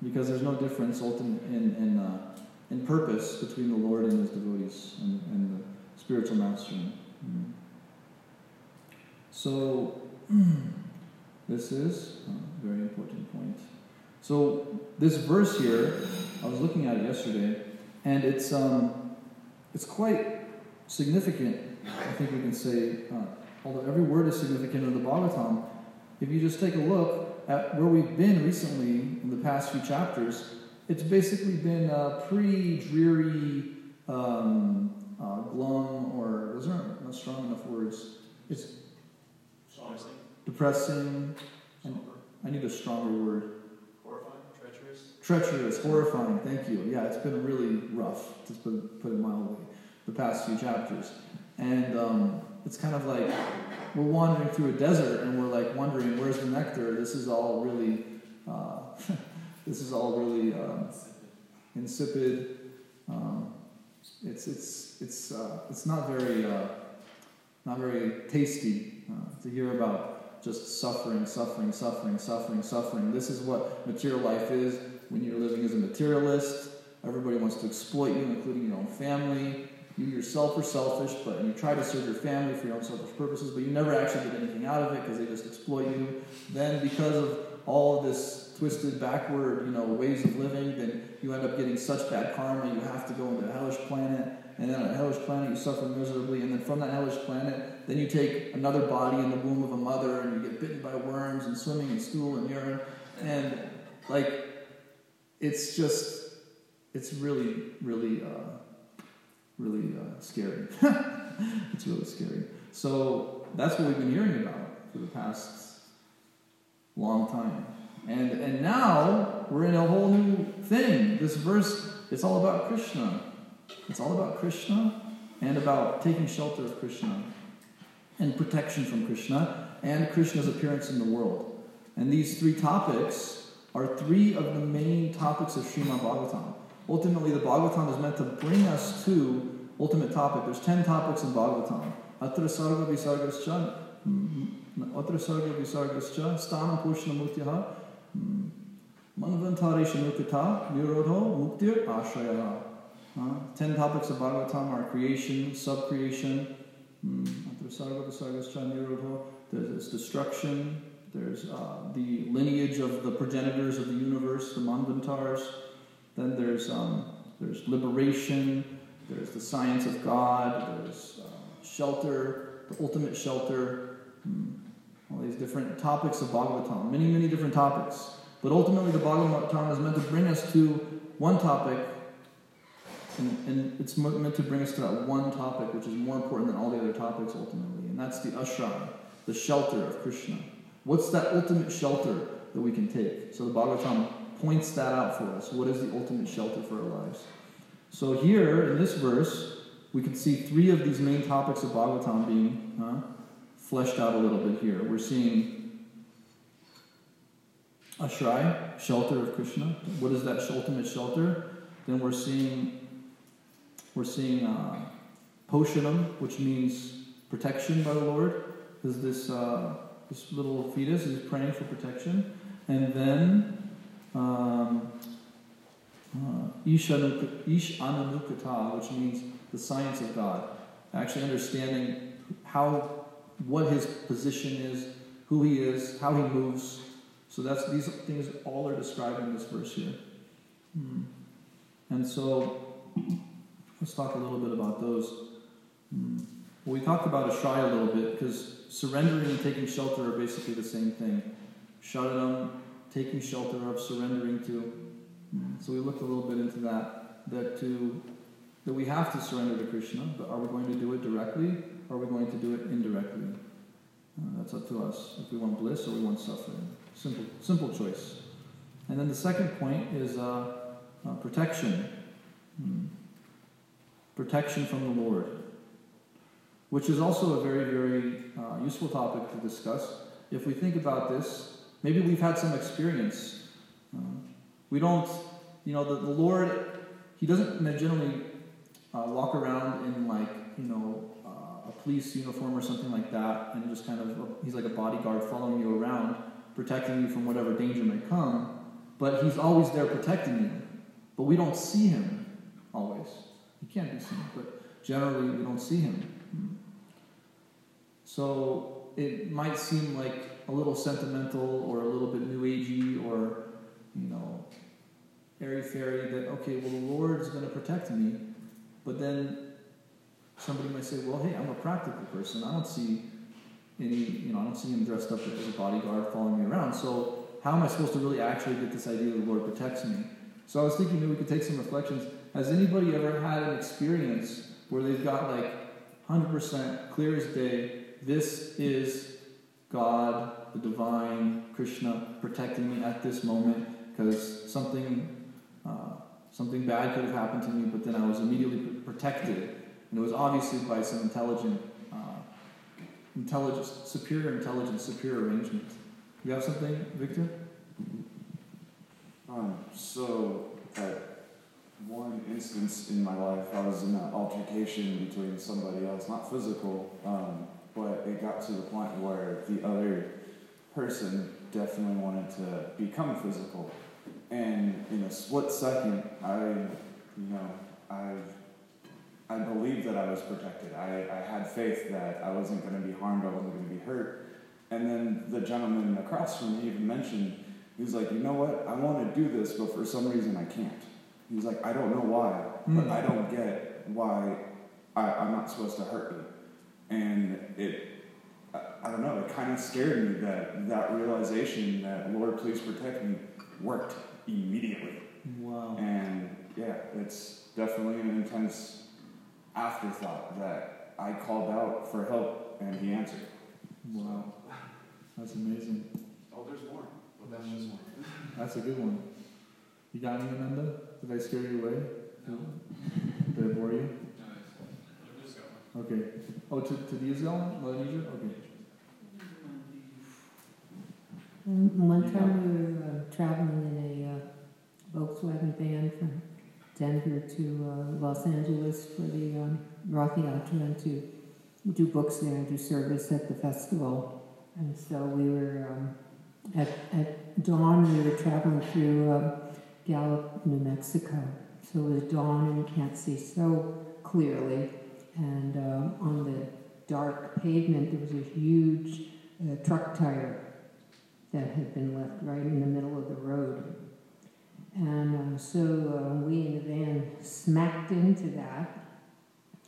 because there's no difference ultimately in, in, uh, in purpose between the Lord and his devotees and, and the spiritual master. Mm. So, this is a very important point. So, this verse here, I was looking at it yesterday, and it's, um, it's quite significant, I think we can say, uh, although every word is significant in the Bhagavatam. If you just take a look at where we've been recently in the past few chapters, it's basically been a pretty dreary, um, uh, glum, or those aren't not strong enough words. It's depressing. I need a stronger word. Horrifying, treacherous. Treacherous, horrifying. Thank you. Yeah, it's been really rough, to put, put it mildly, the past few chapters. And um, it's kind of like we're wandering through a desert and we're like wondering where's the nectar. This is all really, uh, this is all really um, insipid. Um, it's it's it's uh, it's not very uh, not very tasty uh, to hear about just suffering, suffering, suffering, suffering, suffering. This is what material life is when you're living as a materialist. Everybody wants to exploit you, including your own family. You yourself are selfish, but you try to serve your family for your own selfish purposes, but you never actually get anything out of it because they just exploit you. Then, because of all of this twisted, backward, you know, ways of living, then you end up getting such bad karma. You have to go into a hellish planet, and then on a hellish planet you suffer miserably, and then from that hellish planet, then you take another body in the womb of a mother, and you get bitten by worms and swimming in stool and urine, and like it's just, it's really, really, uh, really uh, scary. it's really scary. So that's what we've been hearing about for the past long time. And, and now we're in a whole new thing. This verse, it's all about Krishna. It's all about Krishna and about taking shelter of Krishna and protection from Krishna and Krishna's appearance in the world. And these three topics are three of the main topics of Srimad Bhagavatam. Ultimately, the Bhagavatam is meant to bring us to ultimate topic. There's ten topics in Bhagavatam. Atra sarga visargascha, atra sarga visargascha, stanam pushna mutyaha, manvantare shanukata, nirodho muktir ashraya. Uh, ten topics of Bhagavatam are creation, subcreation, atra there's destruction, there's uh, the lineage of the progenitors of the universe, the Manvantars. Then there's, um, there's liberation, there's the science of God, there's uh, shelter, the ultimate shelter, hmm. all these different topics of Bhagavatam, many, many different topics. But ultimately, the Bhagavatam is meant to bring us to one topic, and, and it's meant to bring us to that one topic, which is more important than all the other topics ultimately, and that's the ashray, the shelter of Krishna. What's that ultimate shelter that we can take? So the Bhagavatam points that out for us. What is the ultimate shelter for our lives? So here in this verse, we can see three of these main topics of Bhagavatam being huh, fleshed out a little bit here. We're seeing ashray, shelter of Krishna. What is that ultimate shelter? Then we're seeing we're seeing uh, poshanam, which means protection by the Lord. Is this uh, this little fetus is praying for protection, and then um, uh, Ishanukata, which means the science of God, actually understanding how what his position is, who he is, how he moves. So that's these things all are described in this verse here. Hmm. And so let's talk a little bit about those. Hmm. Well, we talked about Ashray a little bit because surrendering and taking shelter are basically the same thing. Sharanam, taking shelter of, surrendering to. Mm. So we looked a little bit into that. That to that we have to surrender to Krishna, but are we going to do it directly or are we going to do it indirectly? Uh, that's up to us. If we want bliss or we want suffering. Simple, simple choice. And then the second point is uh, uh, protection. Mm. Protection from the Lord which is also a very, very uh, useful topic to discuss. If we think about this, maybe we've had some experience. Uh, we don't, you know, the, the Lord, He doesn't generally uh, walk around in like, you know, uh, a police uniform or something like that, and just kind of, He's like a bodyguard following you around, protecting you from whatever danger may come. But He's always there protecting you. But we don't see Him always. He can't be seen, but generally we don't see Him. So it might seem like a little sentimental or a little bit new agey or, you know, airy fairy that, okay, well, the Lord's going to protect me. But then somebody might say, well, hey, I'm a practical person. I don't see any, you know, I don't see him dressed up as a bodyguard following me around. So how am I supposed to really actually get this idea the Lord protects me? So I was thinking maybe we could take some reflections. Has anybody ever had an experience where they've got like 100% clear as day this is God, the divine, Krishna, protecting me at this moment because something, uh, something bad could have happened to me, but then I was immediately protected. And it was obviously by some intelligent, uh, intelligence, superior intelligence, superior arrangement. You have something, Victor? Um, so, at one instance in my life, I was in an altercation between somebody else, not physical, um, but it got to the point where the other person definitely wanted to become physical. And in a split second, I, you know, I, I believed that I was protected. I, I had faith that I wasn't going to be harmed, I wasn't going to be hurt. And then the gentleman across from me even mentioned, he was like, you know what, I want to do this, but for some reason I can't. He was like, I don't know why, but hmm. I don't get why I, I'm not supposed to hurt you and it I don't know, it kind of scared me that that realization that Lord, please protect me worked immediately. Wow. And yeah, it's definitely an intense afterthought that I called out for help and he answered. Wow. That's amazing. Oh, there's more. But that's just one. That's a good one. You got any, Amanda? Did I scare you away? No. Did I bore you? No, Okay. Oh, to, to the Israel? Melanesia? Okay. Um, One time we were uh, traveling in a uh, Volkswagen van from Denver to uh, Los Angeles for the um, Yatra and to do books there and do service at the festival. And so we were um, at, at dawn. We were traveling through uh, Gallup, New Mexico. So it was dawn and you can't see so clearly. And uh, on the dark pavement, there was a huge uh, truck tire that had been left right in the middle of the road. And um, so uh, we in the van smacked into that,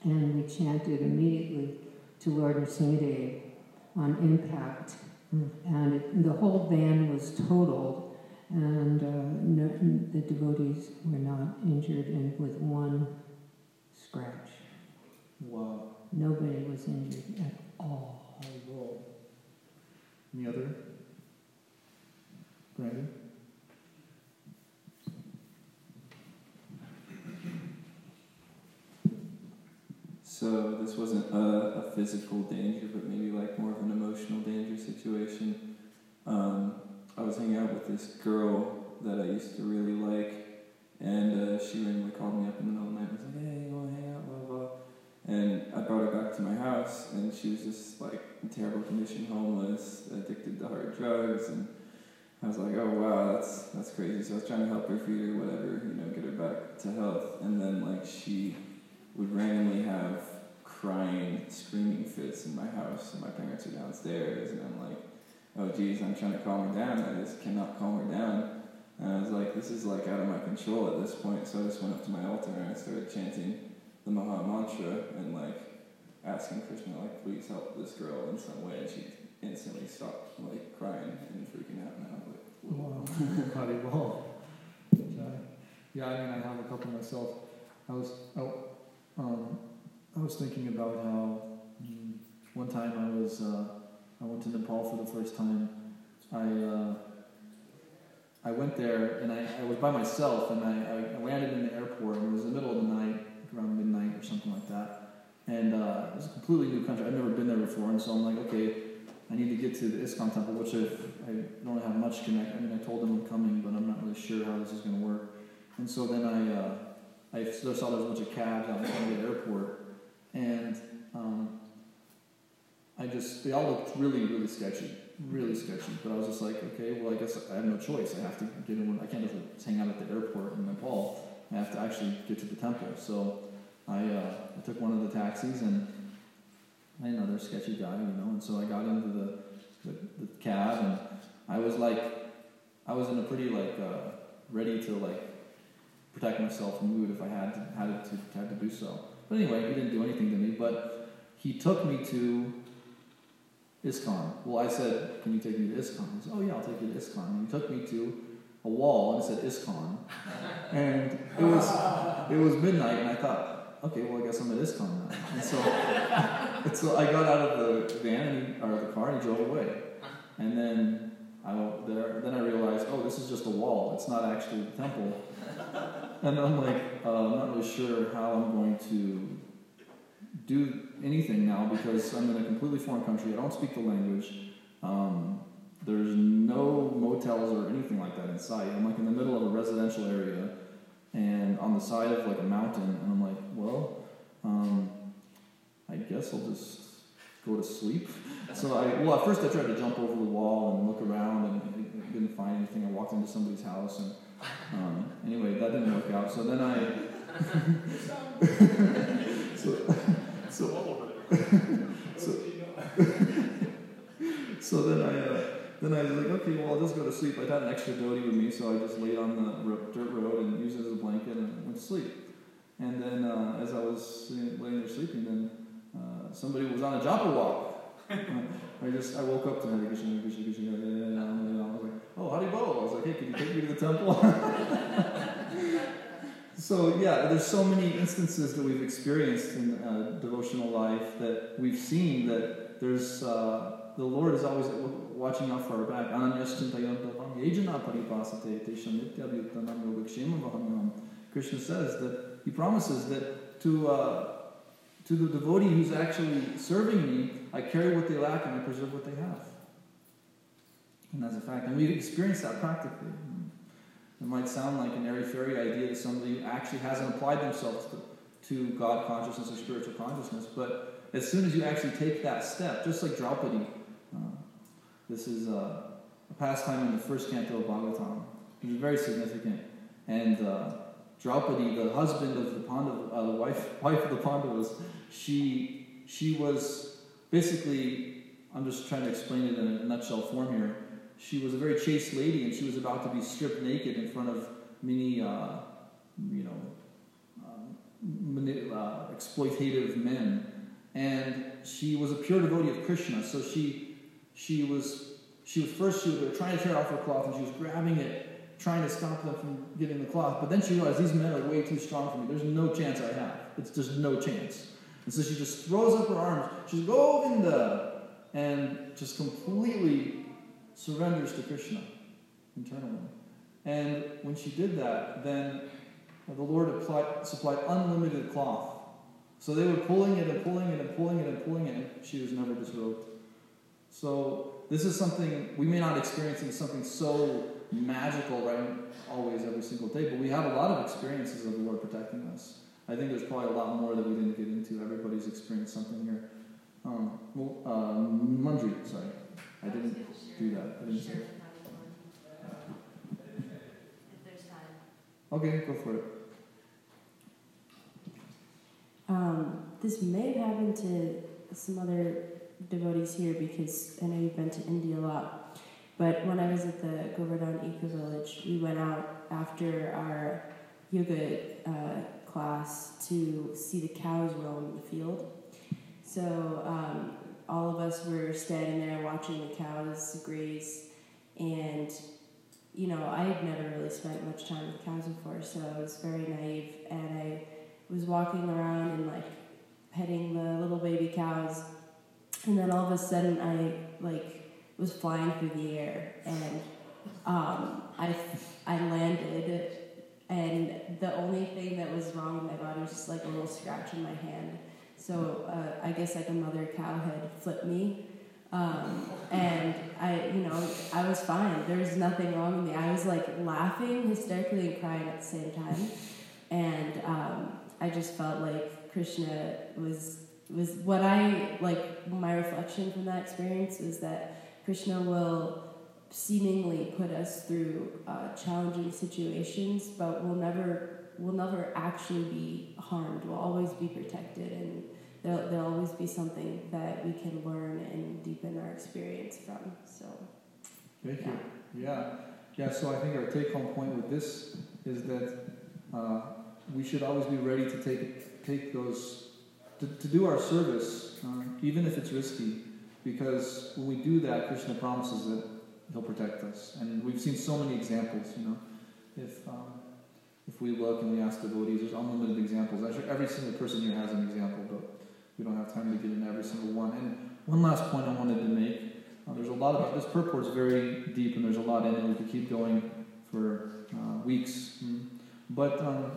and we chanted immediately to Lord Nrsimhadev on impact. And it, the whole van was totaled, and uh, no, the devotees were not injured, and with one scratch. Wow. Nobody was injured at all. Any other? So this wasn't a, a physical danger, but maybe like more of an emotional danger situation. Um, I was hanging out with this girl that I used to really like, and uh, she randomly called me up in the middle of the night and was like, "Hey, you want to hang out?" Blah blah. And I brought her back to my house, and she was just like in terrible condition, homeless, addicted to hard drugs, and I was like, "Oh wow, that's that's crazy." So I was trying to help her feed her, whatever, you know, get her back to health, and then like she would randomly have crying, screaming fits in my house, and my parents are downstairs, and I'm like, oh geez, I'm trying to calm her down, I just cannot calm her down. And I was like, this is like out of my control at this point, so I just went up to my altar and I started chanting the Maha Mantra and like asking Krishna, like, please help this girl in some way, and she instantly stopped like crying and freaking out, and I like, Wow. How do? Yeah, I mean, I have a couple myself. I was, oh, um, I was thinking about how mm, one time I was, uh, I went to Nepal for the first time. I, uh, I went there and I, I was by myself and I, I landed in the airport and it was the middle of the night, around midnight or something like that. And uh, it was a completely new country. I've never been there before, and so I'm like, okay, I need to get to the ISKCON temple, which I've, I don't have much connect. I mean, I told them I'm coming, but I'm not really sure how this is going to work. And so then I, uh, I saw there was a bunch of cabs out in front of the airport, and um, I just they all looked really, really sketchy, really sketchy. But I was just like, okay, well, I guess I have no choice. I have to get in. I can't just hang out at the airport in Nepal. I have to actually get to the temple. So I, uh, I took one of the taxis, and I know they're sketchy guy, you know. And so I got into the, the, the cab, and I was like, I was in a pretty like uh, ready to like protect myself mood if I had to, had to had to do so. But anyway, he didn't do anything to me. But he took me to ISKCON. Well, I said, "Can you take me to ISKCON?" He said, "Oh yeah, I'll take you to ISKCON." And he took me to a wall and it said ISKCON, and it was it was midnight, and I thought, okay, well I guess I'm at ISKCON now. And so, and so I got out of the van and he, or the car and he drove away, and then I there, then I realized, oh, this is just a wall. It's not actually the temple. And I'm like, uh, I'm not really sure how I'm going to do anything now because I'm in a completely foreign country. I don't speak the language. Um, there's no motels or anything like that in sight. I'm like in the middle of a residential area and on the side of like a mountain, and I'm like, well, um, I guess I'll just go to sleep. So I, well, at first I tried to jump over the wall and look around and didn't find anything. I walked into somebody's house and um, anyway, that didn't work out. So then I, so, so, so, so then I, uh, then I was like, okay, well, I'll just go to sleep. I had an extra dhoti with me, so I just laid on the dirt road and used it as a blanket and went to sleep. And then uh, as I was laying there sleeping, then somebody was on a japa walk. I just I woke up to Hare Krishna, Hare Krishna, Krishna, and I was like, oh, Haribol. I was like, hey, can you take me to the temple? so yeah, there's so many instances that we've experienced in uh, devotional life that we've seen that there's uh, the Lord is always watching out for our back. Krishna says that he promises that to uh, to the devotee who's actually serving me, I carry what they lack and I preserve what they have. And that's a fact. And we've experienced that practically. It might sound like an airy fairy idea to somebody who actually hasn't applied themselves to, to God consciousness or spiritual consciousness, but as soon as you actually take that step, just like Draupadi, uh, this is a, a pastime in the first canto of Bhagavatam. It's very significant. And uh, Draupadi, the husband of the Pandav, uh, the wife, wife of the Pandavas, she, she was basically, I'm just trying to explain it in a nutshell form here she was a very chaste lady and she was about to be stripped naked in front of many, uh, you know, uh, uh, exploitative men. And she was a pure devotee of Krishna. So she, she was, she was first, she was trying to tear off her cloth and she was grabbing it, trying to stop them from getting the cloth. But then she realized these men are way too strong for me. There's no chance I have. It's just no chance. And so she just throws up her arms. She's Govinda! And just completely surrenders to Krishna internally. And when she did that, then the Lord applied, supplied unlimited cloth. So they were pulling it and pulling it and pulling it and pulling it, and she was never disrobed. So this is something we may not experience in something so magical, right? Always, every single day, but we have a lot of experiences of the Lord protecting us. I think there's probably a lot more that we didn't get into. Everybody's experienced something here. Um, well, uh, Mundry, sorry. I didn't do that. I didn't say. Okay, go for it. Um, this may have happened to some other devotees here because I know you've been to India a lot. But when I was at the Govardhan Eco Village, we went out after our yoga uh, class to see the cows roam the field. So um, all of us were standing there watching the cows graze, and you know, I had never really spent much time with cows before, so I was very naive, and I was walking around and like petting the little baby cows, and then all of a sudden I like was flying through the air, and um, I I landed, and the only thing that was wrong with my body was just like a little scratch in my hand so uh, I guess like a mother cow had flipped me. Um, and I, you know, I was fine. There was nothing wrong with me. I was like laughing hysterically and crying at the same time. And um, I just felt like Krishna was was what I like. My reflection from that experience was that Krishna will seemingly put us through uh, challenging situations, but will never will never actually be harmed. We'll always be protected, and there'll, there'll always be something that we can learn and deepen our experience from. So, thank yeah. you. Yeah, yeah. So I think our take-home point with this is that uh, we should always be ready to take take those to, to do our service, uh, even if it's risky, because when we do that, Krishna promises that He'll protect us, and we've seen so many examples. You know, if um, if we look and we ask devotees, there's unlimited examples. Actually, every single person here has an example, but we don't have time to get into every single one. And one last point I wanted to make. Uh, there's a lot about this purport is very deep, and there's a lot in it. We could keep going for uh, weeks. Mm. But um,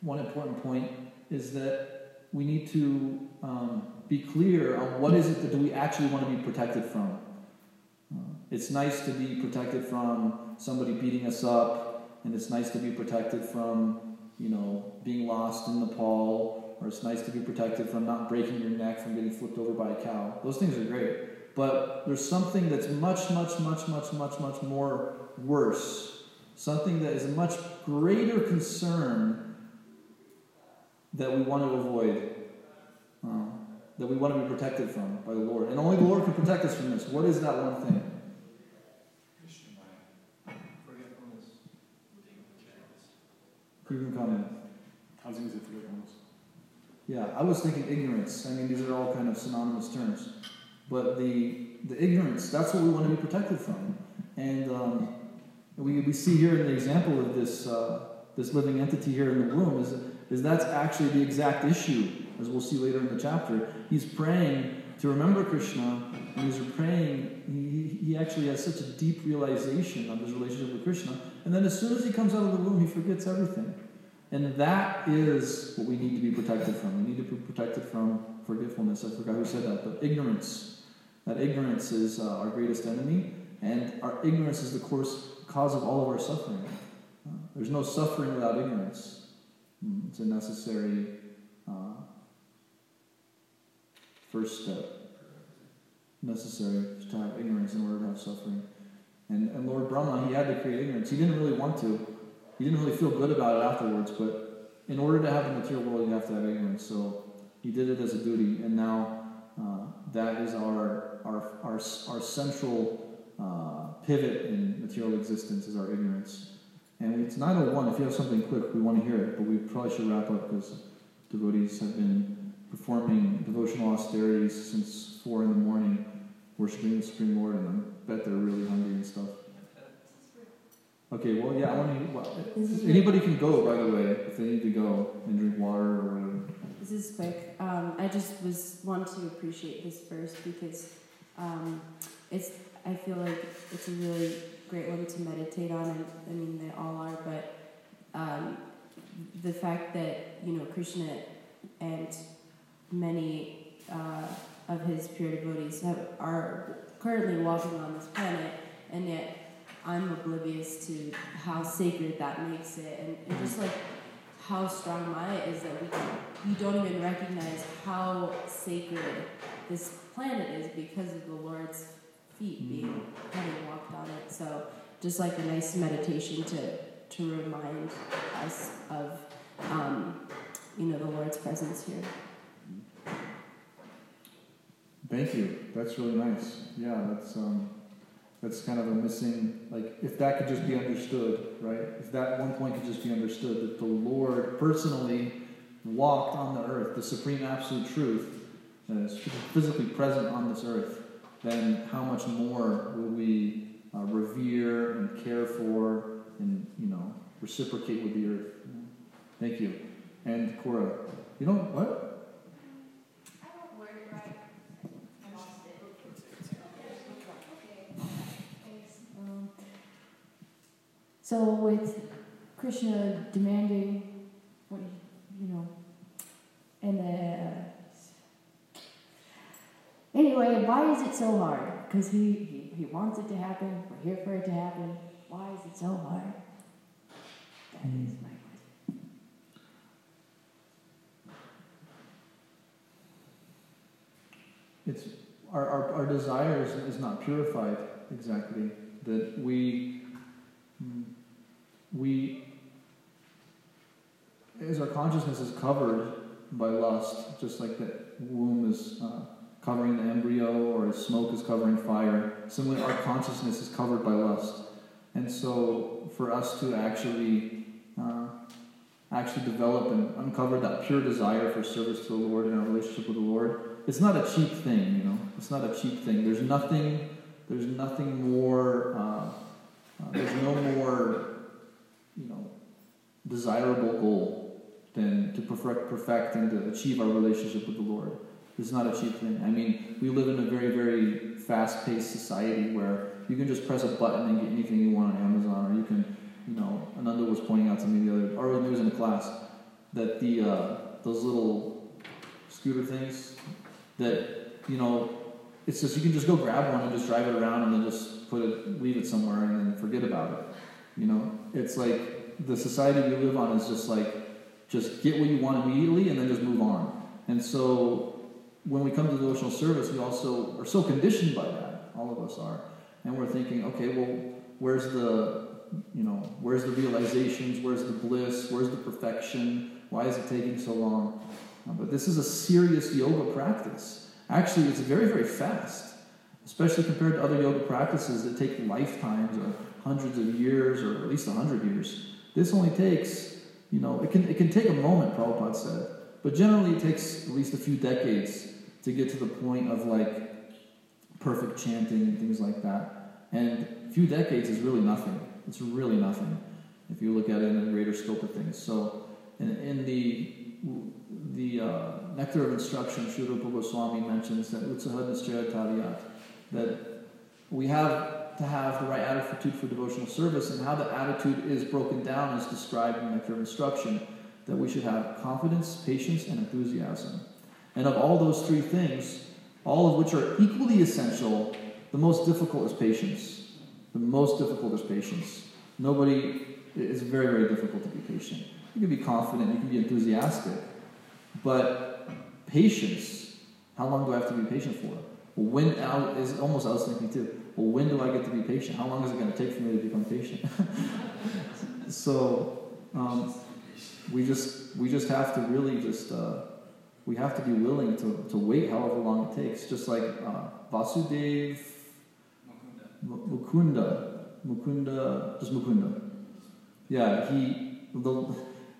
one important point is that we need to um, be clear on what is it that we actually want to be protected from. Uh, it's nice to be protected from somebody beating us up and it's nice to be protected from, you know, being lost in Nepal, or it's nice to be protected from not breaking your neck from getting flipped over by a cow. Those things are great. But there's something that's much, much, much, much, much, much more worse. Something that is a much greater concern that we want to avoid, uh, that we want to be protected from by the Lord. And only the Lord can protect us from this. What is that one thing? Can comment. I was going to say forgetfulness. Yeah, I was thinking ignorance. I mean, these are all kind of synonymous terms. But the, the ignorance, that's what we want to be protected from. And um, we, we see here in the example of this, uh, this living entity here in the womb, is, is that's actually the exact issue, as we'll see later in the chapter. He's praying to remember Krishna, and he's praying, he, he actually has such a deep realization of his relationship with Krishna, and then as soon as he comes out of the womb, he forgets everything. And that is what we need to be protected from. We need to be protected from forgetfulness. I forgot who said that, but ignorance. That ignorance is uh, our greatest enemy, and our ignorance is the course, cause of all of our suffering. Uh, there's no suffering without ignorance. Mm, It's a necessary uh, first step. Necessary to have ignorance in order to have suffering. And, and Lord Brahma, he had to create ignorance. He didn't really want to. He didn't really feel good about it afterwards, but in order to have the material world, you have to have ignorance. So he did it as a duty, and now uh, that is our, our, our, our central uh, pivot in material existence is our ignorance. And it's 901. If you have something quick, we want to hear it, but we probably should wrap up because devotees have been performing devotional austerities since 4 in the morning, worshiping the Supreme Lord, and I bet they're really hungry and stuff. Okay, well, yeah, I want to. Well, anybody can go, by the way, if they need to go and drink water or whatever. This is quick. Um, I just was want to appreciate this verse because um, it's. I feel like it's a really great one to meditate on, and I mean they all are. But um, the fact that you know Krishna and many uh, of his pure devotees have, are currently walking on this planet, and yet I'm oblivious to how sacred that makes it, and, and just like how strong Maya is that we we don't even recognize how sacred this planet is because of the Lord's feet being having walked on it. So just like a nice meditation to to remind us of um, you know the Lord's presence here. Thank you. That's really nice. Yeah, that's um, that's kind of a missing. Like, if that could just be understood, right? If that one point could just be understood, that the Lord personally walked on the earth, the supreme absolute truth, physically present on this earth, then how much more will we uh, revere and care for and you know reciprocate with the earth? Thank you. And Cora, you know what? Um, So with Krishna demanding what you know, and uh, anyway, why is it so hard? Because he, he he wants it to happen. We're here for it to happen. Why is it so hard? That is my question. It's our, our, our desires is not purified exactly. That we we as our consciousness is covered by lust, just like the womb is uh, covering the embryo or as smoke is covering fire. Similarly, our consciousness is covered by lust, and so for us to actually uh, actually develop and uncover that pure desire for service to the Lord and our relationship with the Lord it's not a cheap thing, you know. It's not a cheap thing. There's nothing. There's nothing more. Uh, uh, there's no more, you know, desirable goal than to perfect, perfect and to achieve our relationship with the Lord. It's not a cheap thing. I mean, we live in a very, very fast-paced society where you can just press a button and get anything you want on Amazon, or you can, you know. Ananda was pointing out to me the other, or he was in a class, that the uh, those little scooter things that you know it's just you can just go grab one and just drive it around and then just put it leave it somewhere and then forget about it you know it's like the society we live on is just like just get what you want immediately and then just move on. And so when we come to devotional service we also are so conditioned by that all of us are. And we're thinking okay well where's the you know where's the realizations where's the bliss where's the perfection why is it taking so long? Uh, but this is a serious yoga practice. Actually, it's very, very fast, especially compared to other yoga practices that take lifetimes or hundreds of years or at least a hundred years. This only takes, you know, it can, it can take a moment, Prabhupada said, but generally it takes at least a few decades to get to the point of like perfect chanting and things like that. And a few decades is really nothing. It's really nothing. if you look at it in a greater scope of things. So, in, in the the uh, Nectar of Instruction, Sri Rupa Goswami mentions that Utsahad Nischayatadiyat, that we have to have the right attitude for devotional service, and how the attitude is broken down is described in Nectar of Instruction, that we should have confidence, patience, and enthusiasm. And of all those three things, all of which are equally essential, the most difficult is patience. The most difficult is patience. Nobody, it's very, very difficult to be patient. You can be confident, you can be enthusiastic, but patience, how long do I have to be patient for? When, is almost I was thinking too, well, when do I get to be patient? How long is it going to take for me to become patient? so, um, we just, we just have to really just, uh, we have to be willing to, to wait however long it takes. Just like uh, Vasudev Mukunda, Mukunda, just Mukunda. Yeah, he the,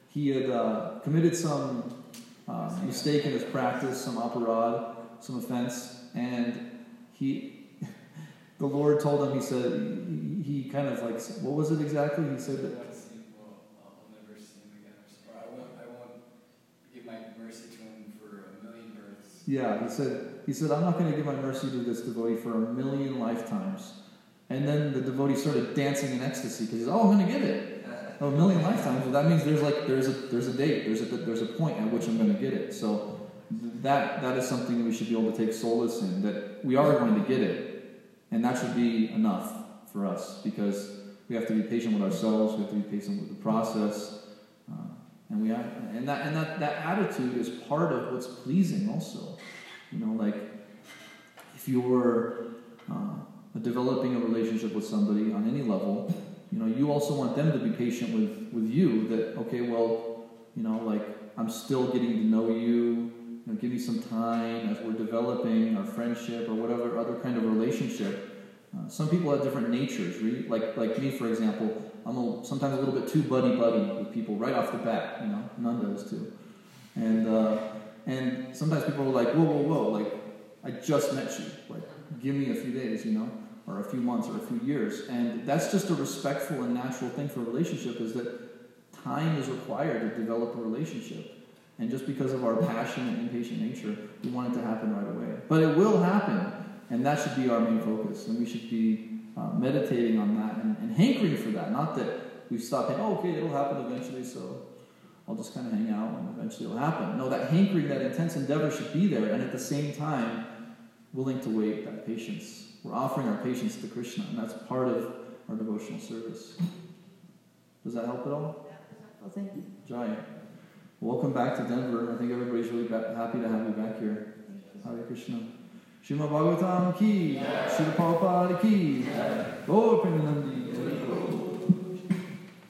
he had uh, committed some uh, mistake in his practice, some aparad, some offense, and he, the Lord told him. He said he, kind of like what was it exactly? He said that. Yeah, he said, he said, I'm not going to give my mercy to this devotee for a million lifetimes. And then the devotee started dancing in ecstasy because he's, oh, I'm going to get it. Oh, a million lifetimes. Well, that means there's like there's a there's a date. There's a there's a point at which I'm going to get it. So that that is something that we should be able to take solace in. That we are going to get it, and that should be enough for us because we have to be patient with ourselves. We have to be patient with the process. Uh, and we have, and that and that, that attitude is part of what's pleasing also. You know, like if you were uh, developing a relationship with somebody on any level, you know, you also want them to be patient with, with you that, okay, well, you know, like I'm still getting to know you, know, give me some time as we're developing our friendship or whatever other kind of relationship. Uh, some people have different natures, right? Like, like me, for example, I'm a, sometimes a little bit too buddy buddy with people right off the bat. You know, Nanda is too, and uh, and sometimes people are like, whoa, whoa, whoa, like I just met you, like give me a few days, you know, or a few months or a few years, and that's just a respectful and natural thing for a relationship is that time is required to develop a relationship. And just because of our passionate and impatient nature, we want it to happen right away. But it will happen, and that should be our main focus. And we should be uh, meditating on that and, and, hankering for that. Not that we stop saying, oh, okay, it'll happen eventually, so I'll just kind of hang out and eventually it'll happen. No, that hankering, that intense endeavor should be there, and at the same time, willing to wait, that patience. We're offering our patience to Krishna, and that's part of our devotional service. Does that help at all? Well, thank you. Jai. Welcome back to Denver. I think everybody's really happy to have you back here. Hare Krishna. Srimad Bhagavatam ki, jai. Srila Prabhupada ki, jai. Lord